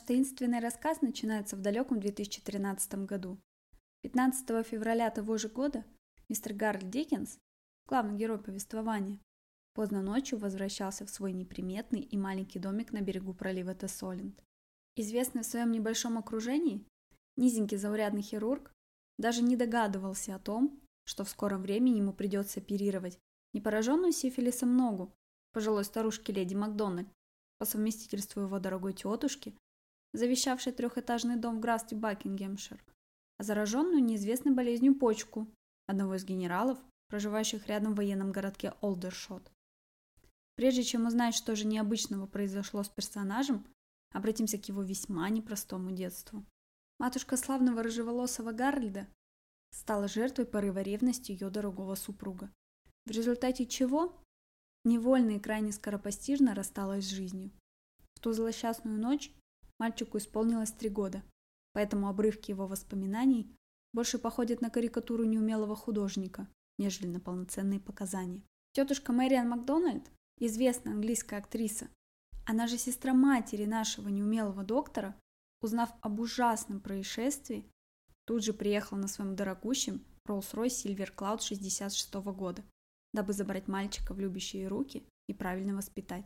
таинственный рассказ начинается в далеком 2013 году. 15 февраля того же года мистер Гарольд Диккенс, главный герой повествования, поздно ночью возвращался в свой неприметный и маленький домик на берегу пролива Тессолент. Известный в своем небольшом окружении, низенький заурядный хирург даже не догадывался о том, что в скором времени ему придется оперировать не пораженную сифилисом ногу пожилой старушки леди Макдональд, по совместительству его дорогой тетушки, завещавшей трехэтажный дом в графстве Бакингемшир, а зараженную неизвестной болезнью почку одного из генералов, проживающих рядом в военном городке Олдершот. Прежде чем узнать, что же необычного произошло с персонажем, обратимся к его весьма непростому детству. Матушка славного рыжеволосого Гарльда стала жертвой порыва ревности ее дорогого супруга, в результате чего невольно и крайне скоропостижно рассталась с жизнью. В ту злосчастную ночь мальчику исполнилось три года, поэтому обрывки его воспоминаний больше походят на карикатуру неумелого художника, нежели на полноценные показания. Тетушка Мэриан Макдональд, известная английская актриса, она же сестра матери нашего неумелого доктора, узнав об ужасном происшествии, тут же приехала на своем дорогущем Rolls-Royce Silver Cloud 66 года дабы забрать мальчика в любящие руки и правильно воспитать.